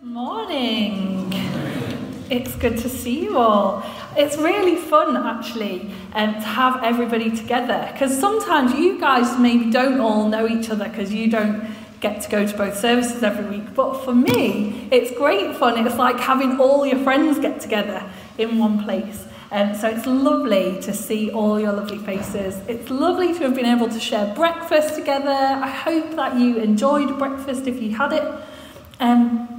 Good morning. It's good to see you all. It's really fun actually um, to have everybody together because sometimes you guys maybe don't all know each other because you don't get to go to both services every week. But for me, it's great fun. It's like having all your friends get together in one place. Um, so it's lovely to see all your lovely faces. It's lovely to have been able to share breakfast together. I hope that you enjoyed breakfast if you had it. Um,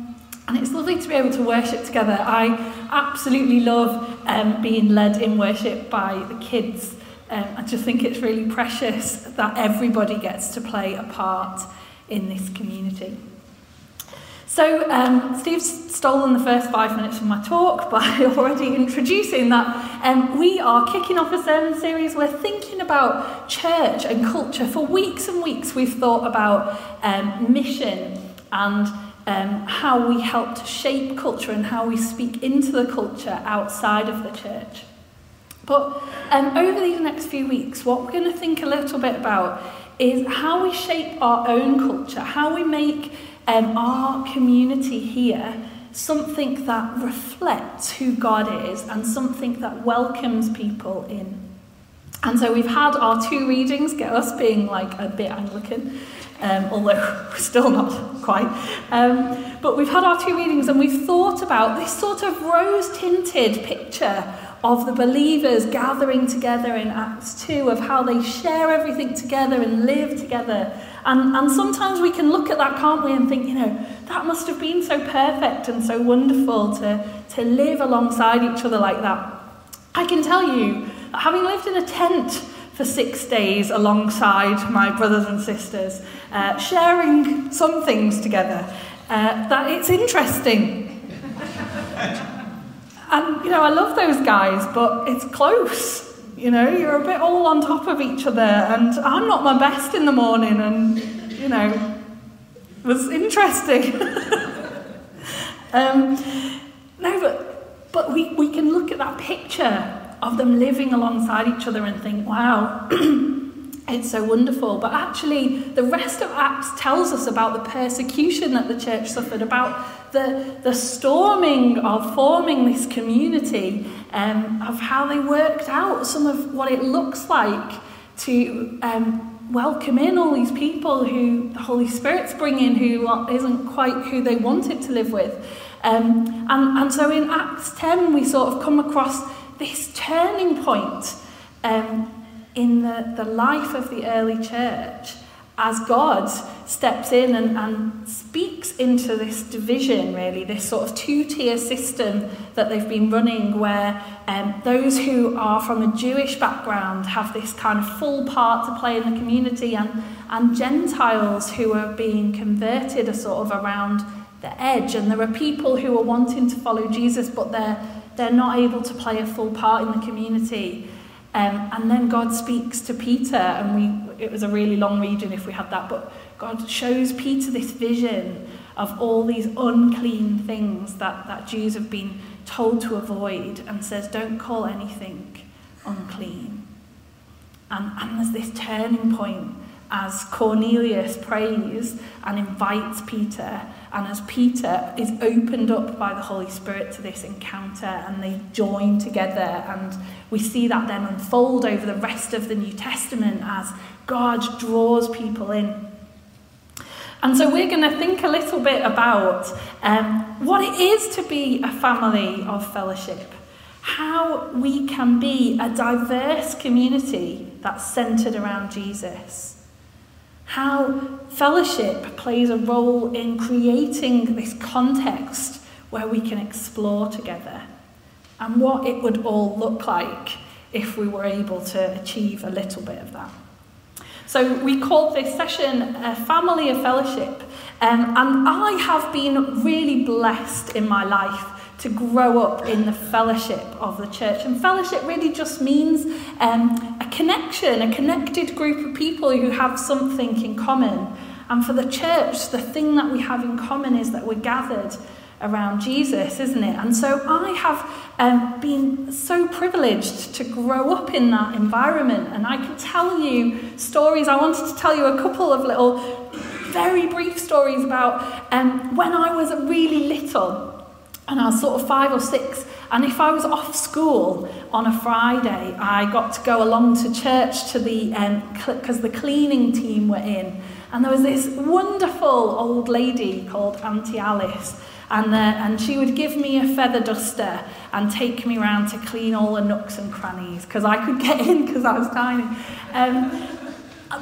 and it's lovely to be able to worship together. I absolutely love um, being led in worship by the kids. Um, I just think it's really precious that everybody gets to play a part in this community. So, um, Steve's stolen the first five minutes of my talk by already introducing that um, we are kicking off a sermon series. We're thinking about church and culture. For weeks and weeks, we've thought about um, mission and um, how we help to shape culture and how we speak into the culture outside of the church. But um, over these next few weeks, what we're going to think a little bit about is how we shape our own culture, how we make um, our community here something that reflects who God is and something that welcomes people in. And so we've had our two readings, get us being like a bit Anglican, um, although still not quite. Um, but we've had our two readings and we've thought about this sort of rose tinted picture of the believers gathering together in Acts 2, of how they share everything together and live together. And, and sometimes we can look at that, can't we, and think, you know, that must have been so perfect and so wonderful to, to live alongside each other like that. I can tell you, having lived in a tent for six days alongside my brothers and sisters, uh, sharing some things together, uh, that it's interesting. and, you know, I love those guys, but it's close. You know, you're a bit all on top of each other, and I'm not my best in the morning, and, you know, it was interesting. um, no, but, but we, we can look at that picture of them living alongside each other and think, wow, it's so wonderful. But actually, the rest of Acts tells us about the persecution that the church suffered, about the, the storming of forming this community, um, of how they worked out some of what it looks like to um, welcome in all these people who the Holy Spirit's bringing, who isn't quite who they wanted to live with. Um, and, and so in Acts 10, we sort of come across this turning point um, in the, the life of the early church as God steps in and, and speaks into this division, really, this sort of two tier system that they've been running, where um, those who are from a Jewish background have this kind of full part to play in the community, and, and Gentiles who are being converted are sort of around the edge. And there are people who are wanting to follow Jesus, but they're they're not able to play a full part in the community. Um, and then God speaks to Peter, and we, it was a really long reading if we had that, but God shows Peter this vision of all these unclean things that, that Jews have been told to avoid and says, Don't call anything unclean. And, and there's this turning point as Cornelius prays and invites Peter, and as Peter is opened up by the Holy Spirit to this encounter, and they join together, and we see that then unfold over the rest of the New Testament as God draws people in. And so we're going to think a little bit about um, what it is to be a family of fellowship, how we can be a diverse community that's centered around Jesus how fellowship plays a role in creating this context where we can explore together, and what it would all look like if we were able to achieve a little bit of that. So, we called this session a family of fellowship, um, and I have been really blessed in my life to grow up in the fellowship of the church. And fellowship really just means um, connection, a connected group of people who have something in common. And for the church, the thing that we have in common is that we're gathered around Jesus, isn't it? And so I have um, been so privileged to grow up in that environment. And I can tell you stories. I wanted to tell you a couple of little very brief stories about um, when I was really little and I was sort of five or six. And if I was off school on a Friday, I got to go along to church to the because um, the cleaning team were in, and there was this wonderful old lady called Auntie Alice, and, uh, and she would give me a feather duster and take me around to clean all the nooks and crannies because I could get in because I was tiny. Um,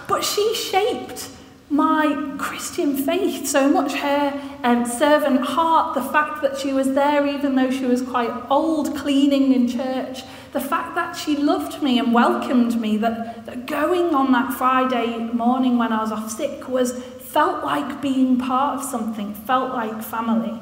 but she shaped my Christian faith so much. Her um, servant heart, the fact that she was there even though she was quite old, cleaning in church, the fact that she loved me and welcomed me, that, that going on that Friday morning when I was off sick was felt like being part of something, felt like family.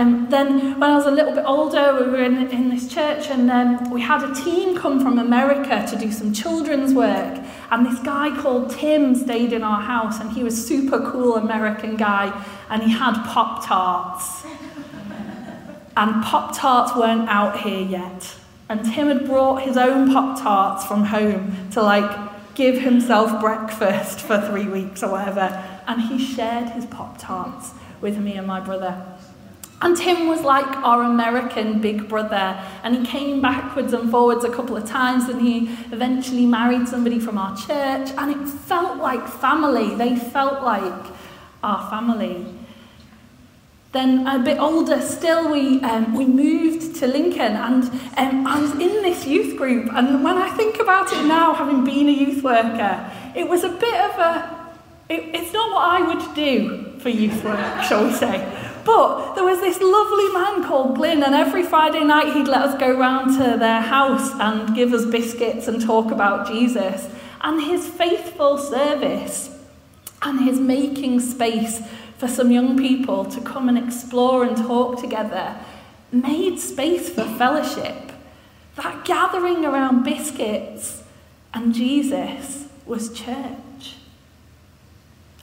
And um, then when I was a little bit older, we were in, in this church and um, we had a team come from America to do some children's work. And this guy called Tim stayed in our house and he was super cool American guy and he had Pop-Tarts. and Pop-Tarts weren't out here yet. And Tim had brought his own Pop-Tarts from home to like give himself breakfast for three weeks or whatever. And he shared his Pop-Tarts with me and my brother. And Tim was like our American big brother, and he came backwards and forwards a couple of times, and he eventually married somebody from our church, and it felt like family. They felt like our family. Then, a bit older still, we, um, we moved to Lincoln, and um, I was in this youth group. And when I think about it now, having been a youth worker, it was a bit of a. It, it's not what I would do for youth work, shall we say. But there was this lovely man called Glyn, and every Friday night he'd let us go round to their house and give us biscuits and talk about Jesus. And his faithful service and his making space for some young people to come and explore and talk together made space for fellowship. That gathering around biscuits and Jesus was church.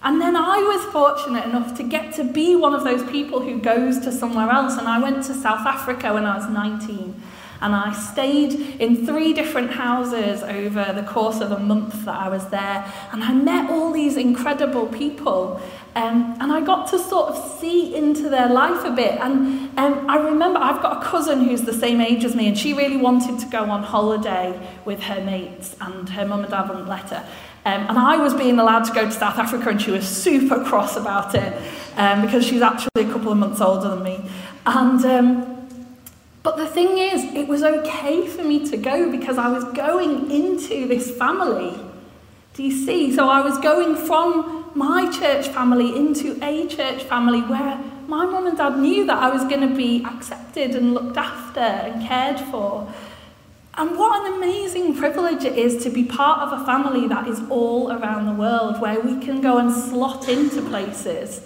And then I was fortunate enough to get to be one of those people who goes to somewhere else. And I went to South Africa when I was 19. And I stayed in three different houses over the course of a month that I was there. And I met all these incredible people. Um, and I got to sort of see into their life a bit. And um, I remember I've got a cousin who's the same age as me, and she really wanted to go on holiday with her mates, and her mum and dad wouldn't let her. Um, and I was being allowed to go to South Africa, and she was super cross about it um, because she's actually a couple of months older than me. And um, but the thing is, it was okay for me to go because I was going into this family. Do you see? So I was going from my church family into a church family where my mum and dad knew that I was going to be accepted and looked after and cared for. And what an amazing privilege it is to be part of a family that is all around the world, where we can go and slot into places.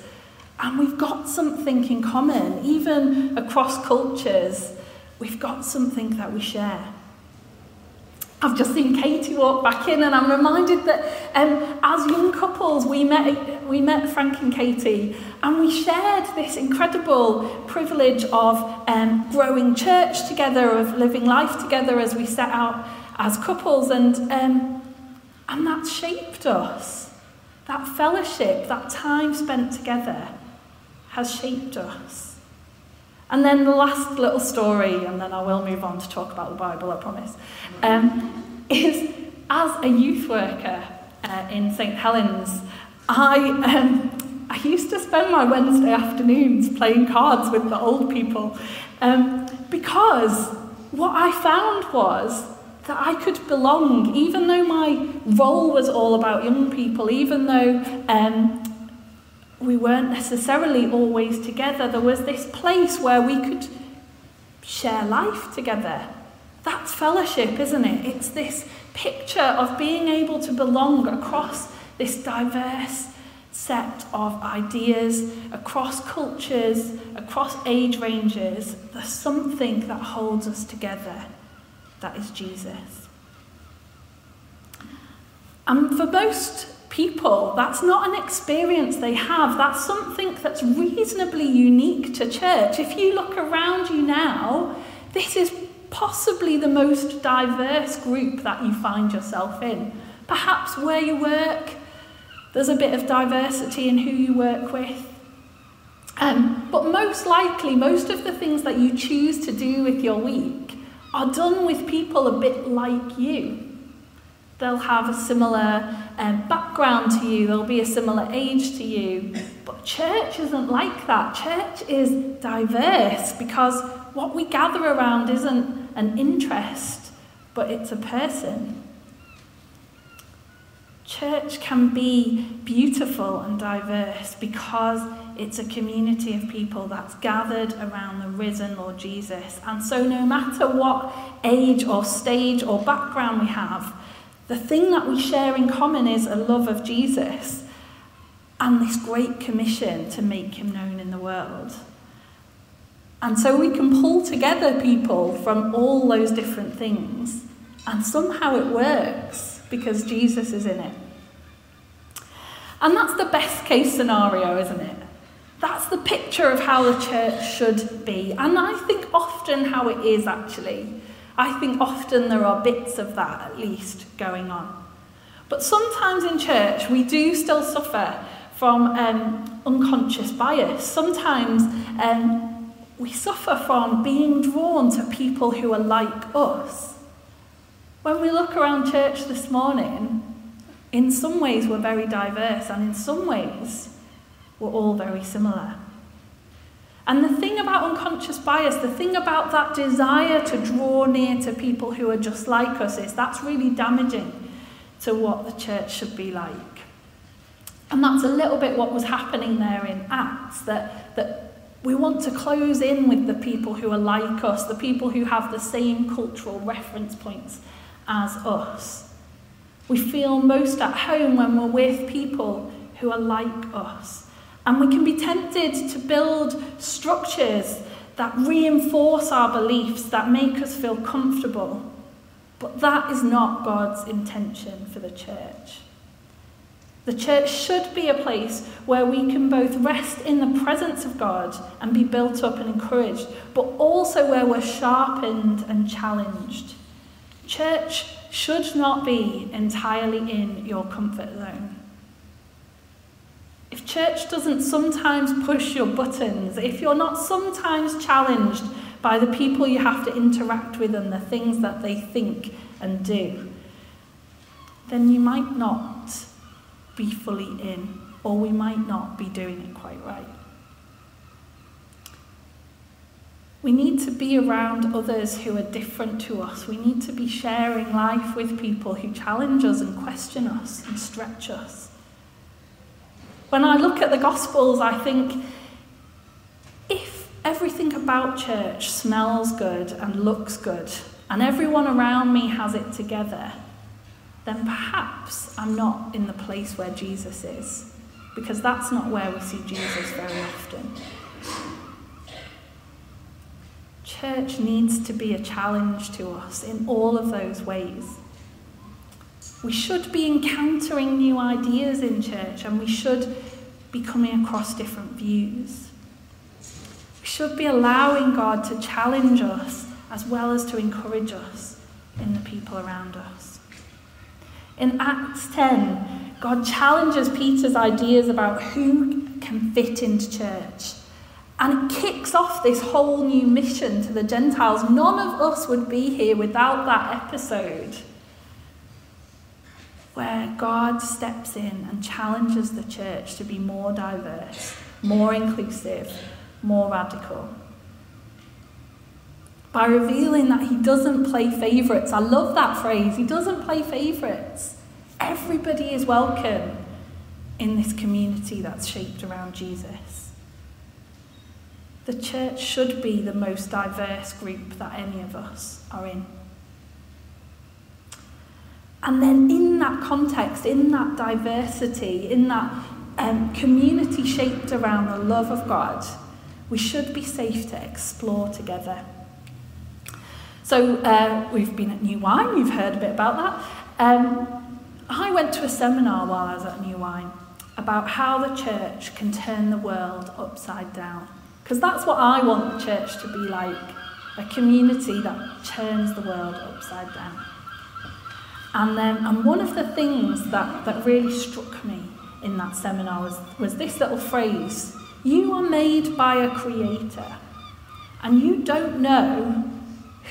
And we've got something in common, even across cultures, we've got something that we share. I've just seen Katie walk back in, and I'm reminded that um, as young couples, we met, we met Frank and Katie, and we shared this incredible privilege of um, growing church together, of living life together as we set out as couples, and, um, and that shaped us. That fellowship, that time spent together, has shaped us. And then the last little story, and then I will move on to talk about the Bible, I promise, um, is as a youth worker uh, in St. Helens, I, um, I used to spend my Wednesday afternoons playing cards with the old people um, because what I found was that I could belong, even though my role was all about young people, even though um, we weren't necessarily always together. There was this place where we could share life together. That's fellowship, isn't it? It's this picture of being able to belong across this diverse set of ideas, across cultures, across age ranges. There's something that holds us together. That is Jesus. And for most people. That's not an experience they have. That's something that's reasonably unique to church. If you look around you now, this is possibly the most diverse group that you find yourself in. Perhaps where you work, there's a bit of diversity in who you work with. Um, but most likely, most of the things that you choose to do with your week are done with people a bit like you. They'll have a similar um, background to you, they'll be a similar age to you. But church isn't like that. Church is diverse because what we gather around isn't an interest, but it's a person. Church can be beautiful and diverse because it's a community of people that's gathered around the risen Lord Jesus. And so, no matter what age or stage or background we have, the thing that we share in common is a love of Jesus and this great commission to make him known in the world. And so we can pull together people from all those different things, and somehow it works because Jesus is in it. And that's the best case scenario, isn't it? That's the picture of how the church should be. And I think often how it is actually. I think often there are bits of that at least going on. But sometimes in church we do still suffer from um, unconscious bias. Sometimes um, we suffer from being drawn to people who are like us. When we look around church this morning, in some ways we're very diverse, and in some ways we're all very similar. And the thing about unconscious bias, the thing about that desire to draw near to people who are just like us, is that's really damaging to what the church should be like. And that's a little bit what was happening there in Acts, that, that we want to close in with the people who are like us, the people who have the same cultural reference points as us. We feel most at home when we're with people who are like us. And we can be tempted to build structures that reinforce our beliefs, that make us feel comfortable. But that is not God's intention for the church. The church should be a place where we can both rest in the presence of God and be built up and encouraged, but also where we're sharpened and challenged. Church should not be entirely in your comfort zone. Church doesn't sometimes push your buttons, if you're not sometimes challenged by the people you have to interact with and the things that they think and do, then you might not be fully in, or we might not be doing it quite right. We need to be around others who are different to us. We need to be sharing life with people who challenge us and question us and stretch us. When I look at the Gospels, I think if everything about church smells good and looks good, and everyone around me has it together, then perhaps I'm not in the place where Jesus is, because that's not where we see Jesus very often. Church needs to be a challenge to us in all of those ways. We should be encountering new ideas in church and we should be coming across different views. We should be allowing God to challenge us as well as to encourage us in the people around us. In Acts 10, God challenges Peter's ideas about who can fit into church. And it kicks off this whole new mission to the Gentiles. None of us would be here without that episode where God steps in and challenges the church to be more diverse, more inclusive, more radical. By revealing that he doesn't play favourites. I love that phrase. He doesn't play favourites. Everybody is welcome in this community that's shaped around Jesus. The church should be the most diverse group that any of us are in. And then, in that context, in that diversity, in that um, community shaped around the love of God, we should be safe to explore together. So, uh, we've been at New Wine, you've heard a bit about that. Um, I went to a seminar while I was at New Wine about how the church can turn the world upside down. Because that's what I want the church to be like a community that turns the world upside down. And, um, and one of the things that, that really struck me in that seminar was, was this little phrase You are made by a creator, and you don't know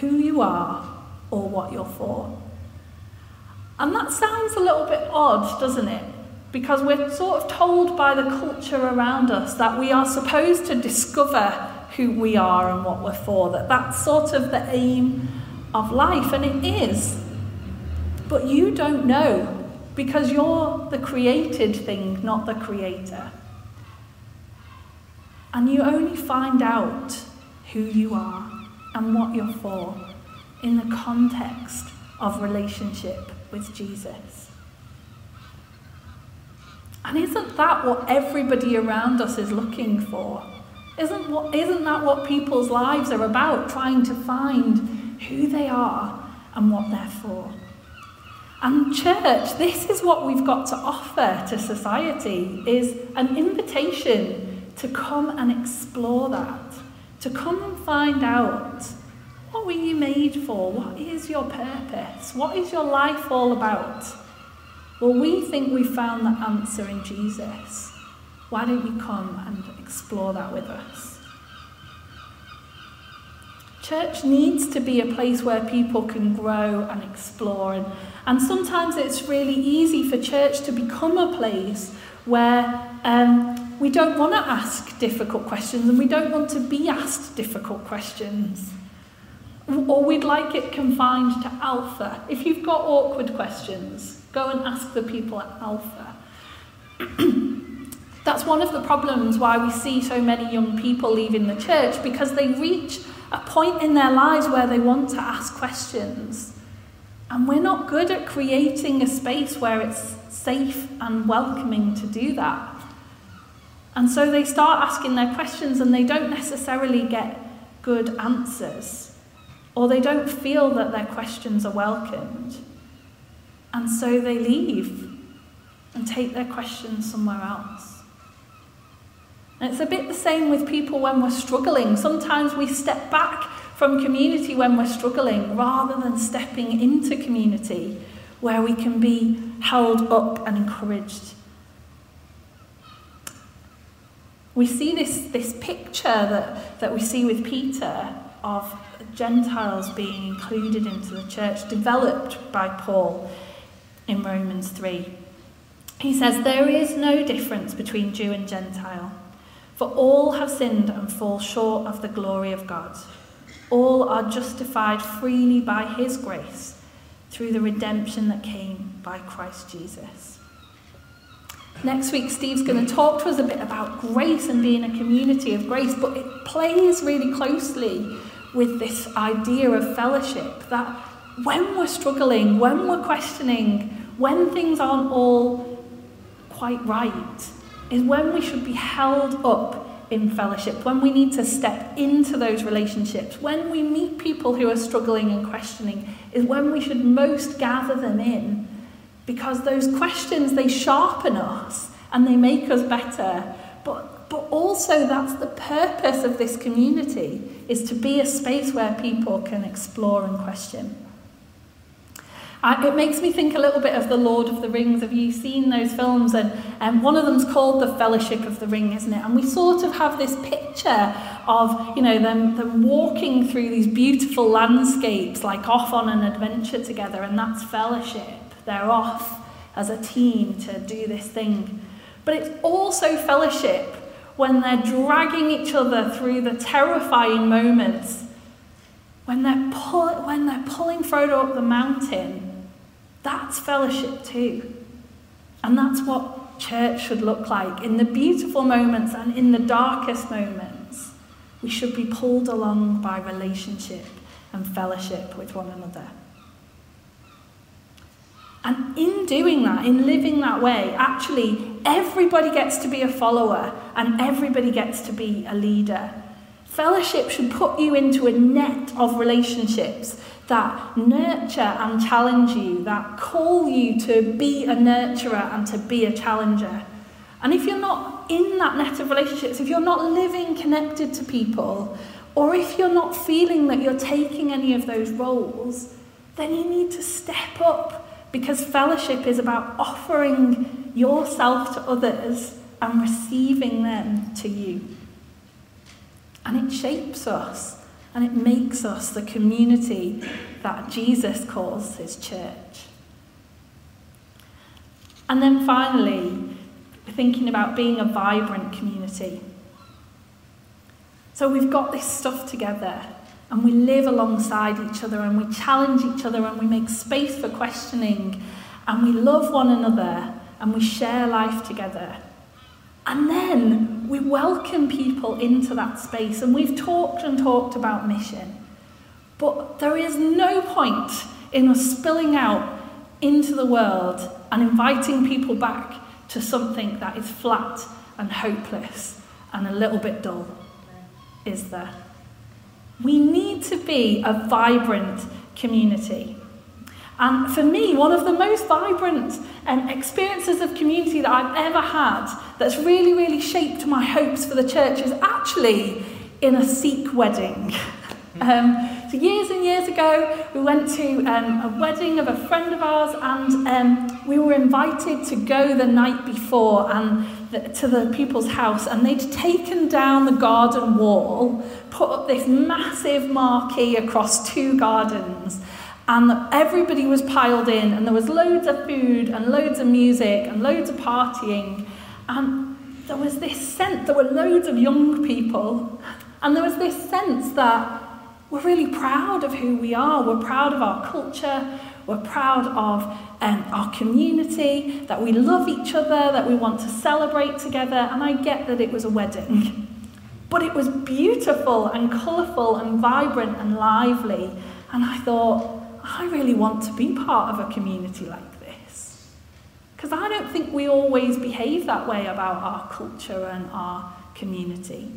who you are or what you're for. And that sounds a little bit odd, doesn't it? Because we're sort of told by the culture around us that we are supposed to discover who we are and what we're for, that that's sort of the aim of life, and it is. But you don't know because you're the created thing, not the creator. And you only find out who you are and what you're for in the context of relationship with Jesus. And isn't that what everybody around us is looking for? Isn't, what, isn't that what people's lives are about? Trying to find who they are and what they're for. And church, this is what we've got to offer to society is an invitation to come and explore that, to come and find out what were you made for? What is your purpose? What is your life all about? Well, we think we found the answer in Jesus. Why don't you come and explore that with us? Church needs to be a place where people can grow and explore. And, and sometimes it's really easy for church to become a place where um, we don't want to ask difficult questions and we don't want to be asked difficult questions. Or we'd like it confined to Alpha. If you've got awkward questions, go and ask the people at Alpha. That's one of the problems why we see so many young people leaving the church because they reach a point in their lives where they want to ask questions. And we're not good at creating a space where it's safe and welcoming to do that. And so they start asking their questions and they don't necessarily get good answers or they don't feel that their questions are welcomed. And so they leave and take their questions somewhere else. And it's a bit the same with people when we're struggling. Sometimes we step back from community when we're struggling rather than stepping into community where we can be held up and encouraged. We see this, this picture that, that we see with Peter of Gentiles being included into the church, developed by Paul in Romans 3. He says, There is no difference between Jew and Gentile, for all have sinned and fall short of the glory of God. All are justified freely by his grace through the redemption that came by Christ Jesus. Next week, Steve's going to talk to us a bit about grace and being a community of grace, but it plays really closely with this idea of fellowship that when we're struggling, when we're questioning, when things aren't all quite right, is when we should be held up in fellowship, when we need to step into those relationships, when we meet people who are struggling and questioning, is when we should most gather them in. Because those questions, they sharpen us and they make us better. But, but also, that's the purpose of this community is to be a space where people can explore and question. Uh, it makes me think a little bit of the Lord of the Rings. Have you seen those films? And um, one of them's called The Fellowship of the Ring, isn't it? And we sort of have this picture of, you know, them, them walking through these beautiful landscapes, like off on an adventure together, and that's fellowship. They're off as a team to do this thing. But it's also fellowship when they're dragging each other through the terrifying moments, when they're, pull- when they're pulling Frodo up the mountain, that's fellowship too. And that's what church should look like. In the beautiful moments and in the darkest moments, we should be pulled along by relationship and fellowship with one another. And in doing that, in living that way, actually, everybody gets to be a follower and everybody gets to be a leader. Fellowship should put you into a net of relationships that nurture and challenge you, that call you to be a nurturer and to be a challenger. And if you're not in that net of relationships, if you're not living connected to people, or if you're not feeling that you're taking any of those roles, then you need to step up because fellowship is about offering yourself to others and receiving them to you. And it shapes us and it makes us the community that Jesus calls his church. And then finally, thinking about being a vibrant community. So we've got this stuff together and we live alongside each other and we challenge each other and we make space for questioning and we love one another and we share life together. And then we welcome people into that space and we've talked and talked about mission. But there is no point in us spilling out into the world and inviting people back to something that is flat and hopeless and a little bit dull, is there? We need to be a vibrant community. And for me, one of the most vibrant um, experiences of community that I've ever had that's really, really shaped my hopes for the church is actually in a Sikh wedding. Um, so years and years ago, we went to um, a wedding of a friend of ours, and um, we were invited to go the night before and the, to the people's house, and they'd taken down the garden wall, put up this massive marquee across two gardens, and everybody was piled in, and there was loads of food and loads of music and loads of partying, and there was this sense there were loads of young people, and there was this sense that we're really proud of who we are. We're proud of our culture. We're proud of um, our community, that we love each other, that we want to celebrate together. And I get that it was a wedding. But it was beautiful and colourful and vibrant and lively. And I thought, I really want to be part of a community like. Because I don't think we always behave that way about our culture and our community.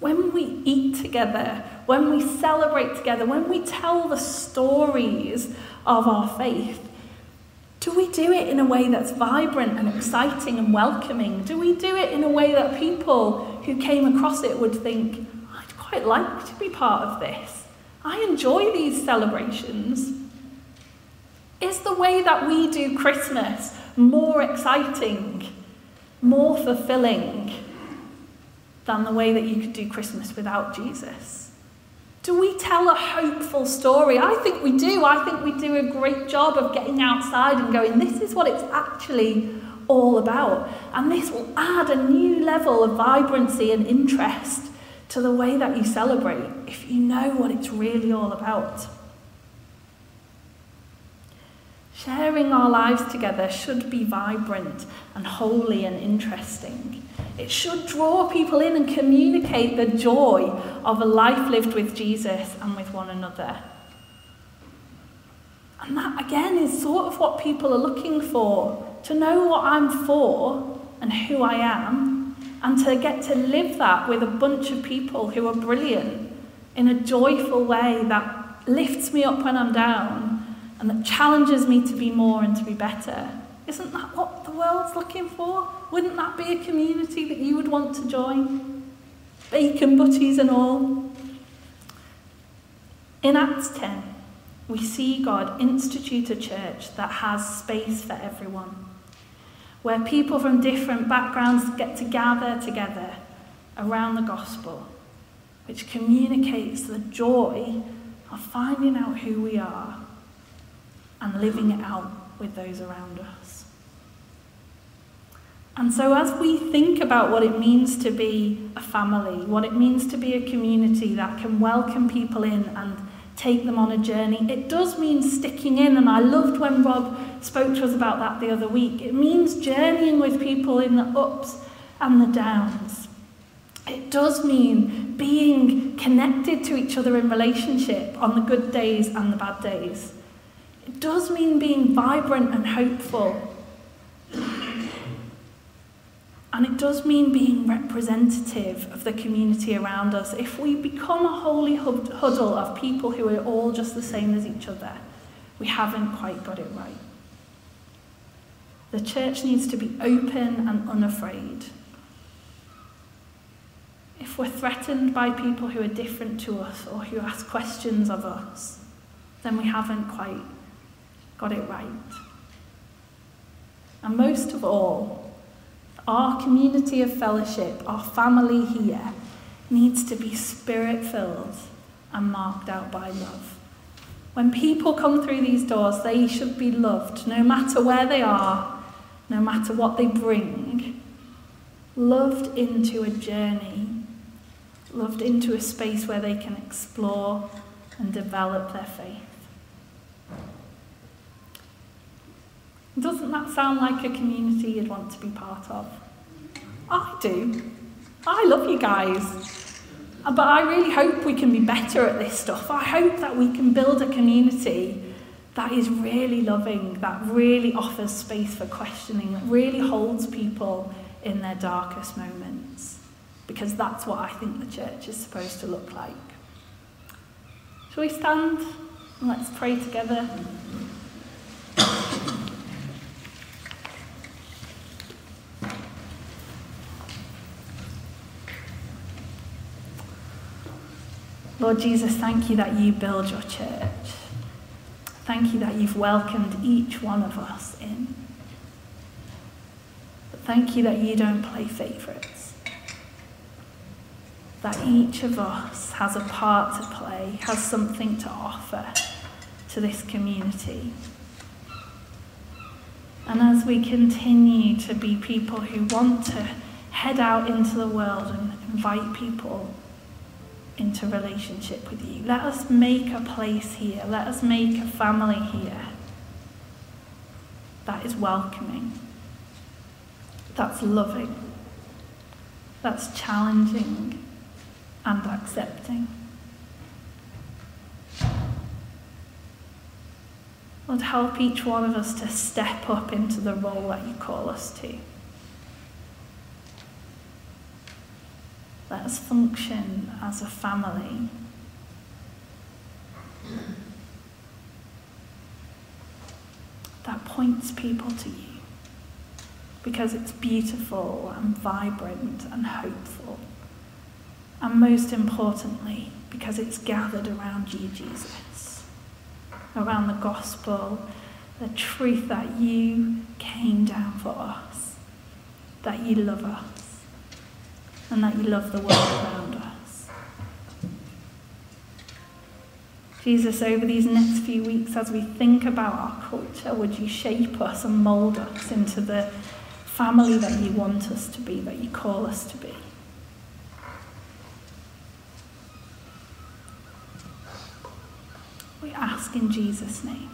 When we eat together, when we celebrate together, when we tell the stories of our faith, do we do it in a way that's vibrant and exciting and welcoming? Do we do it in a way that people who came across it would think, I'd quite like to be part of this? I enjoy these celebrations. Is the way that we do Christmas more exciting, more fulfilling? than the way that you could do Christmas without Jesus? Do we tell a hopeful story? I think we do. I think we do a great job of getting outside and going, this is what it's actually all about. And this will add a new level of vibrancy and interest to the way that you celebrate if you know what it's really all about. Sharing our lives together should be vibrant and holy and interesting. It should draw people in and communicate the joy of a life lived with Jesus and with one another. And that, again, is sort of what people are looking for to know what I'm for and who I am, and to get to live that with a bunch of people who are brilliant in a joyful way that lifts me up when I'm down and that challenges me to be more and to be better. Isn't that what the world's looking for? Wouldn't that be a community that you would want to join? Bacon butties and all. In Acts 10, we see God institute a church that has space for everyone, where people from different backgrounds get to gather together around the gospel, which communicates the joy of finding out who we are and living it out with those around us. And so, as we think about what it means to be a family, what it means to be a community that can welcome people in and take them on a journey, it does mean sticking in. And I loved when Rob spoke to us about that the other week. It means journeying with people in the ups and the downs. It does mean being connected to each other in relationship on the good days and the bad days. It does mean being vibrant and hopeful. And it does mean being representative of the community around us. If we become a holy huddle of people who are all just the same as each other, we haven't quite got it right. The church needs to be open and unafraid. If we're threatened by people who are different to us or who ask questions of us, then we haven't quite got it right. And most of all, Our community of fellowship, our family here, needs to be spirit filled and marked out by love. When people come through these doors, they should be loved, no matter where they are, no matter what they bring. Loved into a journey, loved into a space where they can explore and develop their faith. Doesn't that sound like a community you'd want to be part of? I do. I love you guys. Uh, but I really hope we can be better at this stuff. I hope that we can build a community that is really loving, that really offers space for questioning, that really holds people in their darkest moments. Because that's what I think the church is supposed to look like. Shall we stand and let's pray together? Lord Jesus, thank you that you build your church. Thank you that you've welcomed each one of us in. But thank you that you don't play favourites. That each of us has a part to play, has something to offer to this community. And as we continue to be people who want to head out into the world and invite people into relationship with you. Let us make a place here. Let us make a family here that is welcoming, that's loving, that's challenging and accepting. Lord, help each one of us to step up into the role that you call us to. Let us function as a family. That points people to you because it's beautiful and vibrant and hopeful. And most importantly, because it's gathered around you, Jesus, around the gospel, the truth that you came down for us, that you love us and that you love the world around us. Jesus, over these next few weeks, as we think about our culture, would you shape us and mould us into the family that you want us to be, that you call us to be? We ask in Jesus' name.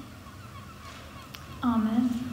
Amen.